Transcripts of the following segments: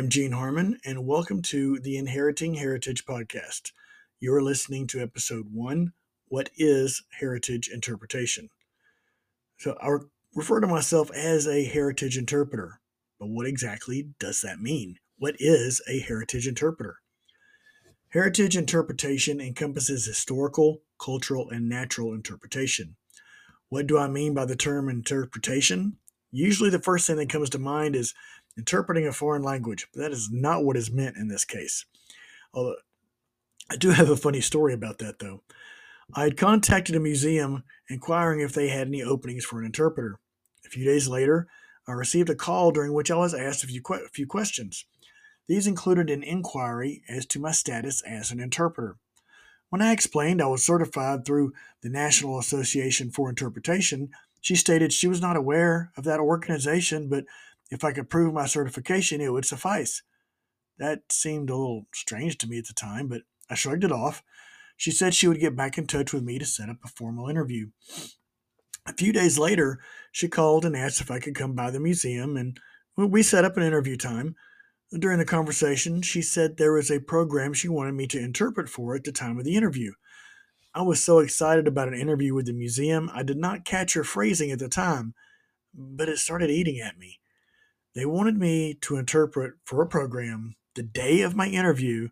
Am Gene Harmon, and welcome to the Inheriting Heritage podcast. You're listening to episode one What is Heritage Interpretation? So, I refer to myself as a heritage interpreter, but what exactly does that mean? What is a heritage interpreter? Heritage interpretation encompasses historical, cultural, and natural interpretation. What do I mean by the term interpretation? Usually, the first thing that comes to mind is interpreting a foreign language, but that is not what is meant in this case. Although I do have a funny story about that, though. I had contacted a museum inquiring if they had any openings for an interpreter. A few days later, I received a call during which I was asked a few, que- a few questions. These included an inquiry as to my status as an interpreter. When I explained I was certified through the National Association for Interpretation, she stated she was not aware of that organization, but if I could prove my certification, it would suffice. That seemed a little strange to me at the time, but I shrugged it off. She said she would get back in touch with me to set up a formal interview. A few days later, she called and asked if I could come by the museum, and we set up an interview time. During the conversation, she said there was a program she wanted me to interpret for at the time of the interview. I was so excited about an interview with the museum, I did not catch her phrasing at the time, but it started eating at me. They wanted me to interpret for a program the day of my interview,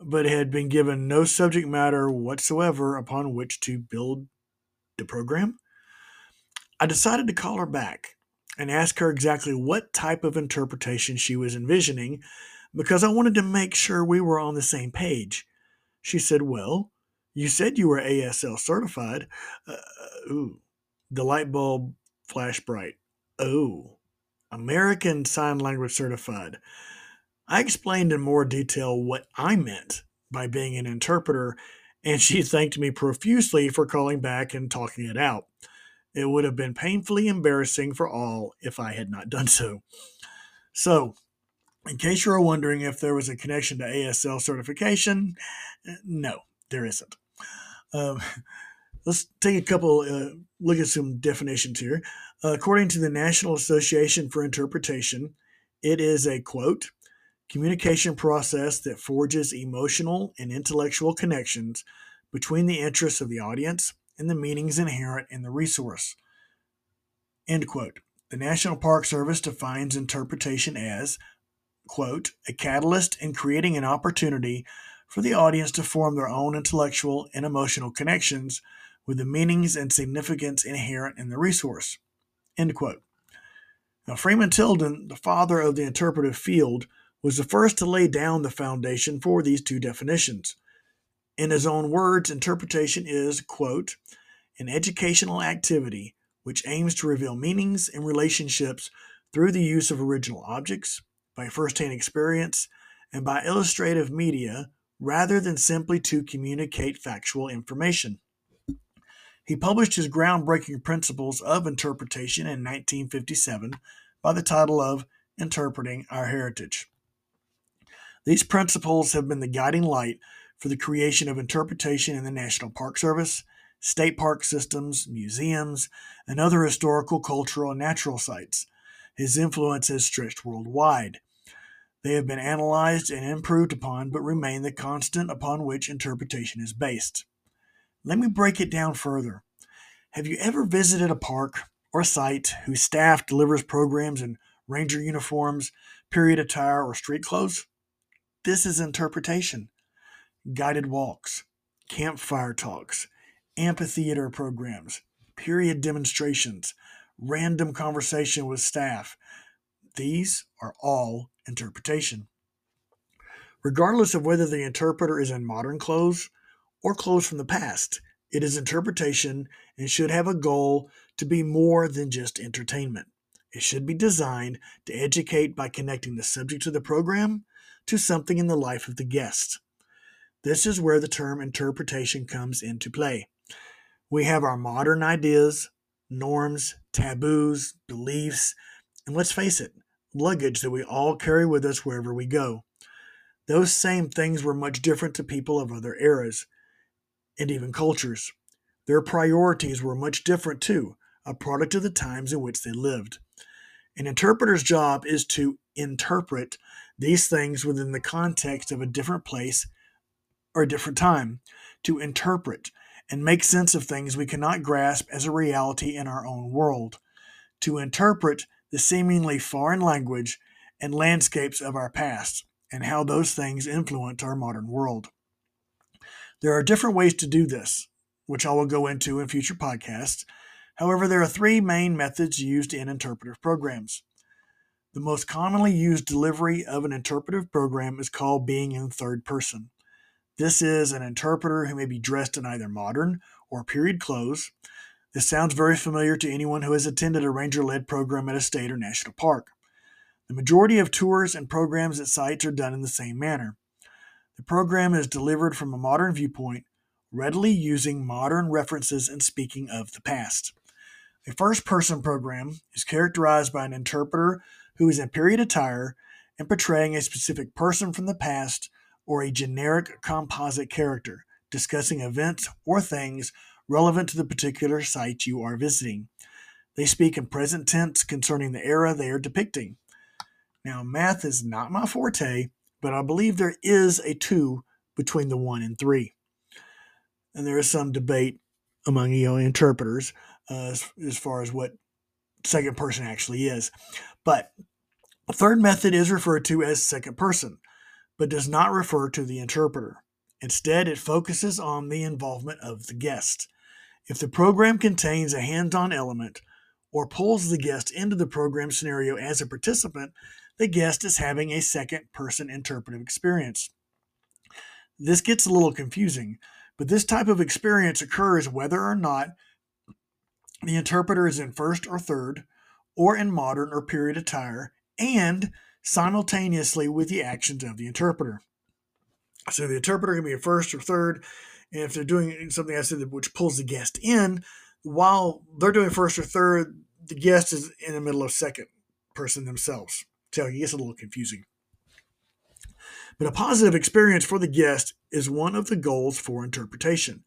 but had been given no subject matter whatsoever upon which to build the program. I decided to call her back and ask her exactly what type of interpretation she was envisioning because I wanted to make sure we were on the same page. She said, Well, you said you were ASL certified. Uh, ooh, the light bulb flashed bright. Oh, American Sign Language Certified. I explained in more detail what I meant by being an interpreter, and she thanked me profusely for calling back and talking it out. It would have been painfully embarrassing for all if I had not done so. So, in case you're wondering if there was a connection to ASL certification, no, there isn't. Um, let's take a couple, uh, look at some definitions here. According to the National Association for Interpretation, it is a quote, communication process that forges emotional and intellectual connections between the interests of the audience and the meanings inherent in the resource. End quote. The National Park Service defines interpretation as, quote, a catalyst in creating an opportunity for the audience to form their own intellectual and emotional connections with the meanings and significance inherent in the resource. End quote. Now, Freeman Tilden, the father of the interpretive field, was the first to lay down the foundation for these two definitions. In his own words, interpretation is, quote, an educational activity which aims to reveal meanings and relationships through the use of original objects, by firsthand experience, and by illustrative media rather than simply to communicate factual information. He published his groundbreaking principles of interpretation in 1957 by the title of Interpreting Our Heritage. These principles have been the guiding light for the creation of interpretation in the National Park Service, state park systems, museums, and other historical, cultural, and natural sites. His influence has stretched worldwide. They have been analyzed and improved upon, but remain the constant upon which interpretation is based. Let me break it down further. Have you ever visited a park or site whose staff delivers programs in ranger uniforms, period attire, or street clothes? This is interpretation. Guided walks, campfire talks, amphitheater programs, period demonstrations, random conversation with staff. These are all interpretation. Regardless of whether the interpreter is in modern clothes or clothes from the past. It is interpretation and should have a goal to be more than just entertainment. It should be designed to educate by connecting the subject of the program to something in the life of the guest. This is where the term interpretation comes into play. We have our modern ideas, norms, taboos, beliefs, and let's face it, luggage that we all carry with us wherever we go. Those same things were much different to people of other eras and even cultures. Their priorities were much different too, a product of the times in which they lived. An interpreter's job is to interpret these things within the context of a different place or a different time, to interpret and make sense of things we cannot grasp as a reality in our own world, to interpret the seemingly foreign language and landscapes of our past and how those things influence our modern world. There are different ways to do this, which I will go into in future podcasts. However, there are three main methods used in interpretive programs. The most commonly used delivery of an interpretive program is called being in third person. This is an interpreter who may be dressed in either modern or period clothes. This sounds very familiar to anyone who has attended a ranger led program at a state or national park. The majority of tours and programs at sites are done in the same manner. The program is delivered from a modern viewpoint, readily using modern references and speaking of the past. A first person program is characterized by an interpreter who is in period attire and portraying a specific person from the past or a generic composite character discussing events or things relevant to the particular site you are visiting. They speak in present tense concerning the era they are depicting. Now, math is not my forte, but I believe there is a 2 between the 1 and 3. And there is some debate among know, interpreters uh, as, as far as what second person actually is. But a third method is referred to as second person but does not refer to the interpreter. Instead, it focuses on the involvement of the guest. If the program contains a hands on element or pulls the guest into the program scenario as a participant, the guest is having a second person interpretive experience. This gets a little confusing, but this type of experience occurs whether or not the interpreter is in first or third, or in modern or period attire, and simultaneously with the actions of the interpreter. So the interpreter can be a first or third, and if they're doing something I said which pulls the guest in, while they're doing first or third, the guest is in the middle of second person themselves. So it gets a little confusing. But a positive experience for the guest is one of the goals for interpretation.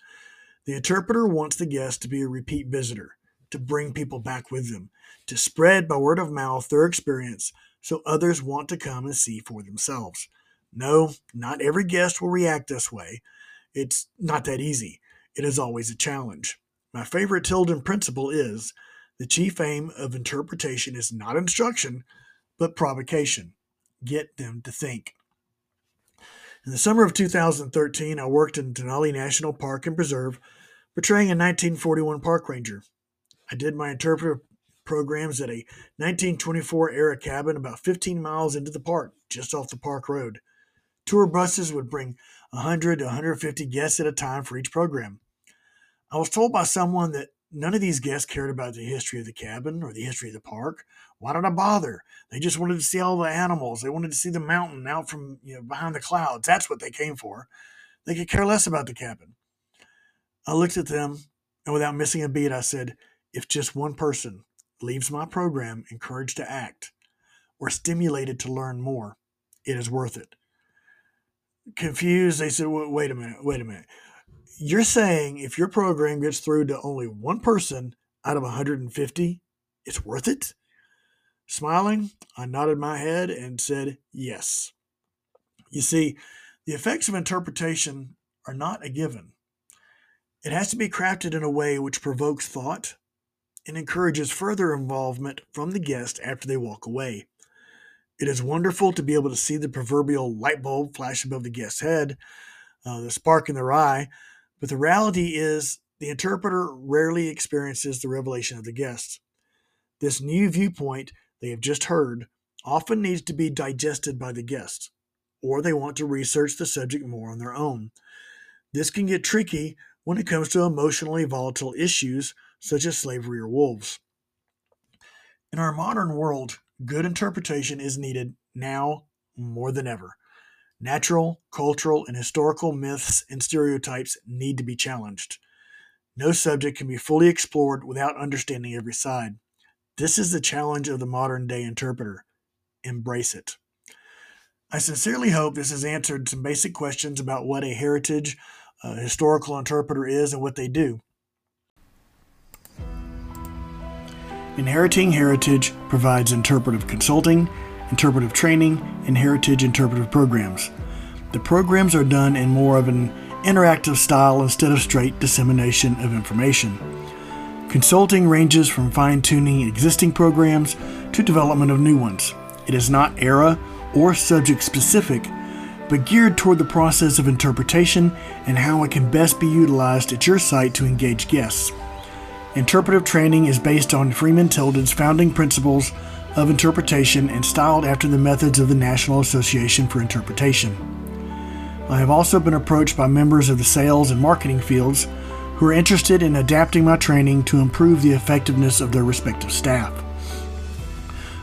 The interpreter wants the guest to be a repeat visitor, to bring people back with them, to spread by word of mouth their experience so others want to come and see for themselves. No, not every guest will react this way. It's not that easy. It is always a challenge. My favorite Tilden principle is the chief aim of interpretation is not instruction, but provocation. Get them to think. In the summer of 2013, I worked in Denali National Park and Preserve, portraying a 1941 park ranger. I did my interpretive programs at a 1924 era cabin about 15 miles into the park, just off the park road. Tour buses would bring 100 to 150 guests at a time for each program. I was told by someone that none of these guests cared about the history of the cabin or the history of the park. Why did I bother? They just wanted to see all the animals. They wanted to see the mountain out from you know behind the clouds. That's what they came for. They could care less about the cabin. I looked at them and without missing a beat, I said, if just one person leaves my program encouraged to act or stimulated to learn more, it is worth it. Confused, they said, wait a minute, wait a minute. You're saying if your program gets through to only one person out of 150, it's worth it? Smiling, I nodded my head and said, yes. You see, the effects of interpretation are not a given. It has to be crafted in a way which provokes thought, and encourages further involvement from the guest after they walk away. It is wonderful to be able to see the proverbial light bulb flash above the guest's head, uh, the spark in their eye, but the reality is the interpreter rarely experiences the revelation of the guest. This new viewpoint they have just heard often needs to be digested by the guest, or they want to research the subject more on their own. This can get tricky when it comes to emotionally volatile issues such as slavery or wolves. In our modern world, good interpretation is needed now more than ever. Natural, cultural, and historical myths and stereotypes need to be challenged. No subject can be fully explored without understanding every side. This is the challenge of the modern day interpreter. Embrace it. I sincerely hope this has answered some basic questions about what a heritage uh, historical interpreter is and what they do. Inheriting Heritage provides interpretive consulting, interpretive training, and heritage interpretive programs. The programs are done in more of an interactive style instead of straight dissemination of information. Consulting ranges from fine tuning existing programs to development of new ones. It is not era or subject specific, but geared toward the process of interpretation and how it can best be utilized at your site to engage guests. Interpretive training is based on Freeman Tilden's founding principles of interpretation and styled after the methods of the National Association for Interpretation. I have also been approached by members of the sales and marketing fields who are interested in adapting my training to improve the effectiveness of their respective staff.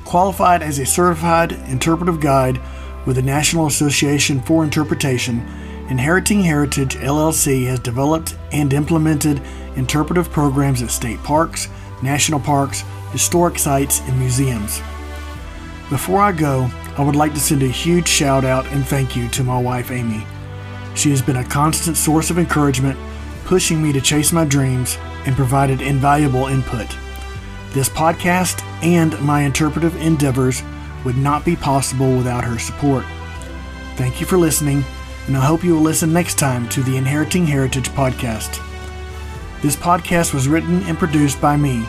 Qualified as a certified interpretive guide with the National Association for Interpretation, Inheriting Heritage LLC has developed and implemented interpretive programs at state parks, national parks, historic sites, and museums. Before I go, I would like to send a huge shout out and thank you to my wife Amy. She has been a constant source of encouragement, pushing me to chase my dreams and provided invaluable input. This podcast and my interpretive endeavors would not be possible without her support. Thank you for listening, and I hope you will listen next time to the Inheriting Heritage podcast. This podcast was written and produced by me,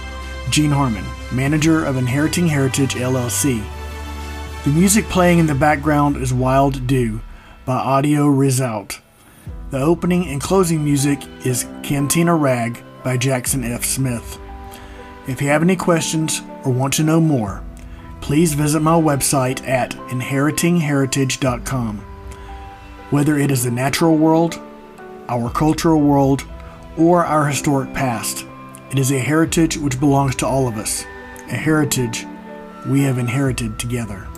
Gene Harmon, manager of Inheriting Heritage LLC. The music playing in the background is Wild Dew by Audio Result. The opening and closing music is Cantina Rag by Jackson F. Smith. If you have any questions or want to know more, please visit my website at inheritingheritage.com. Whether it is the natural world, our cultural world, or our historic past, it is a heritage which belongs to all of us, a heritage we have inherited together.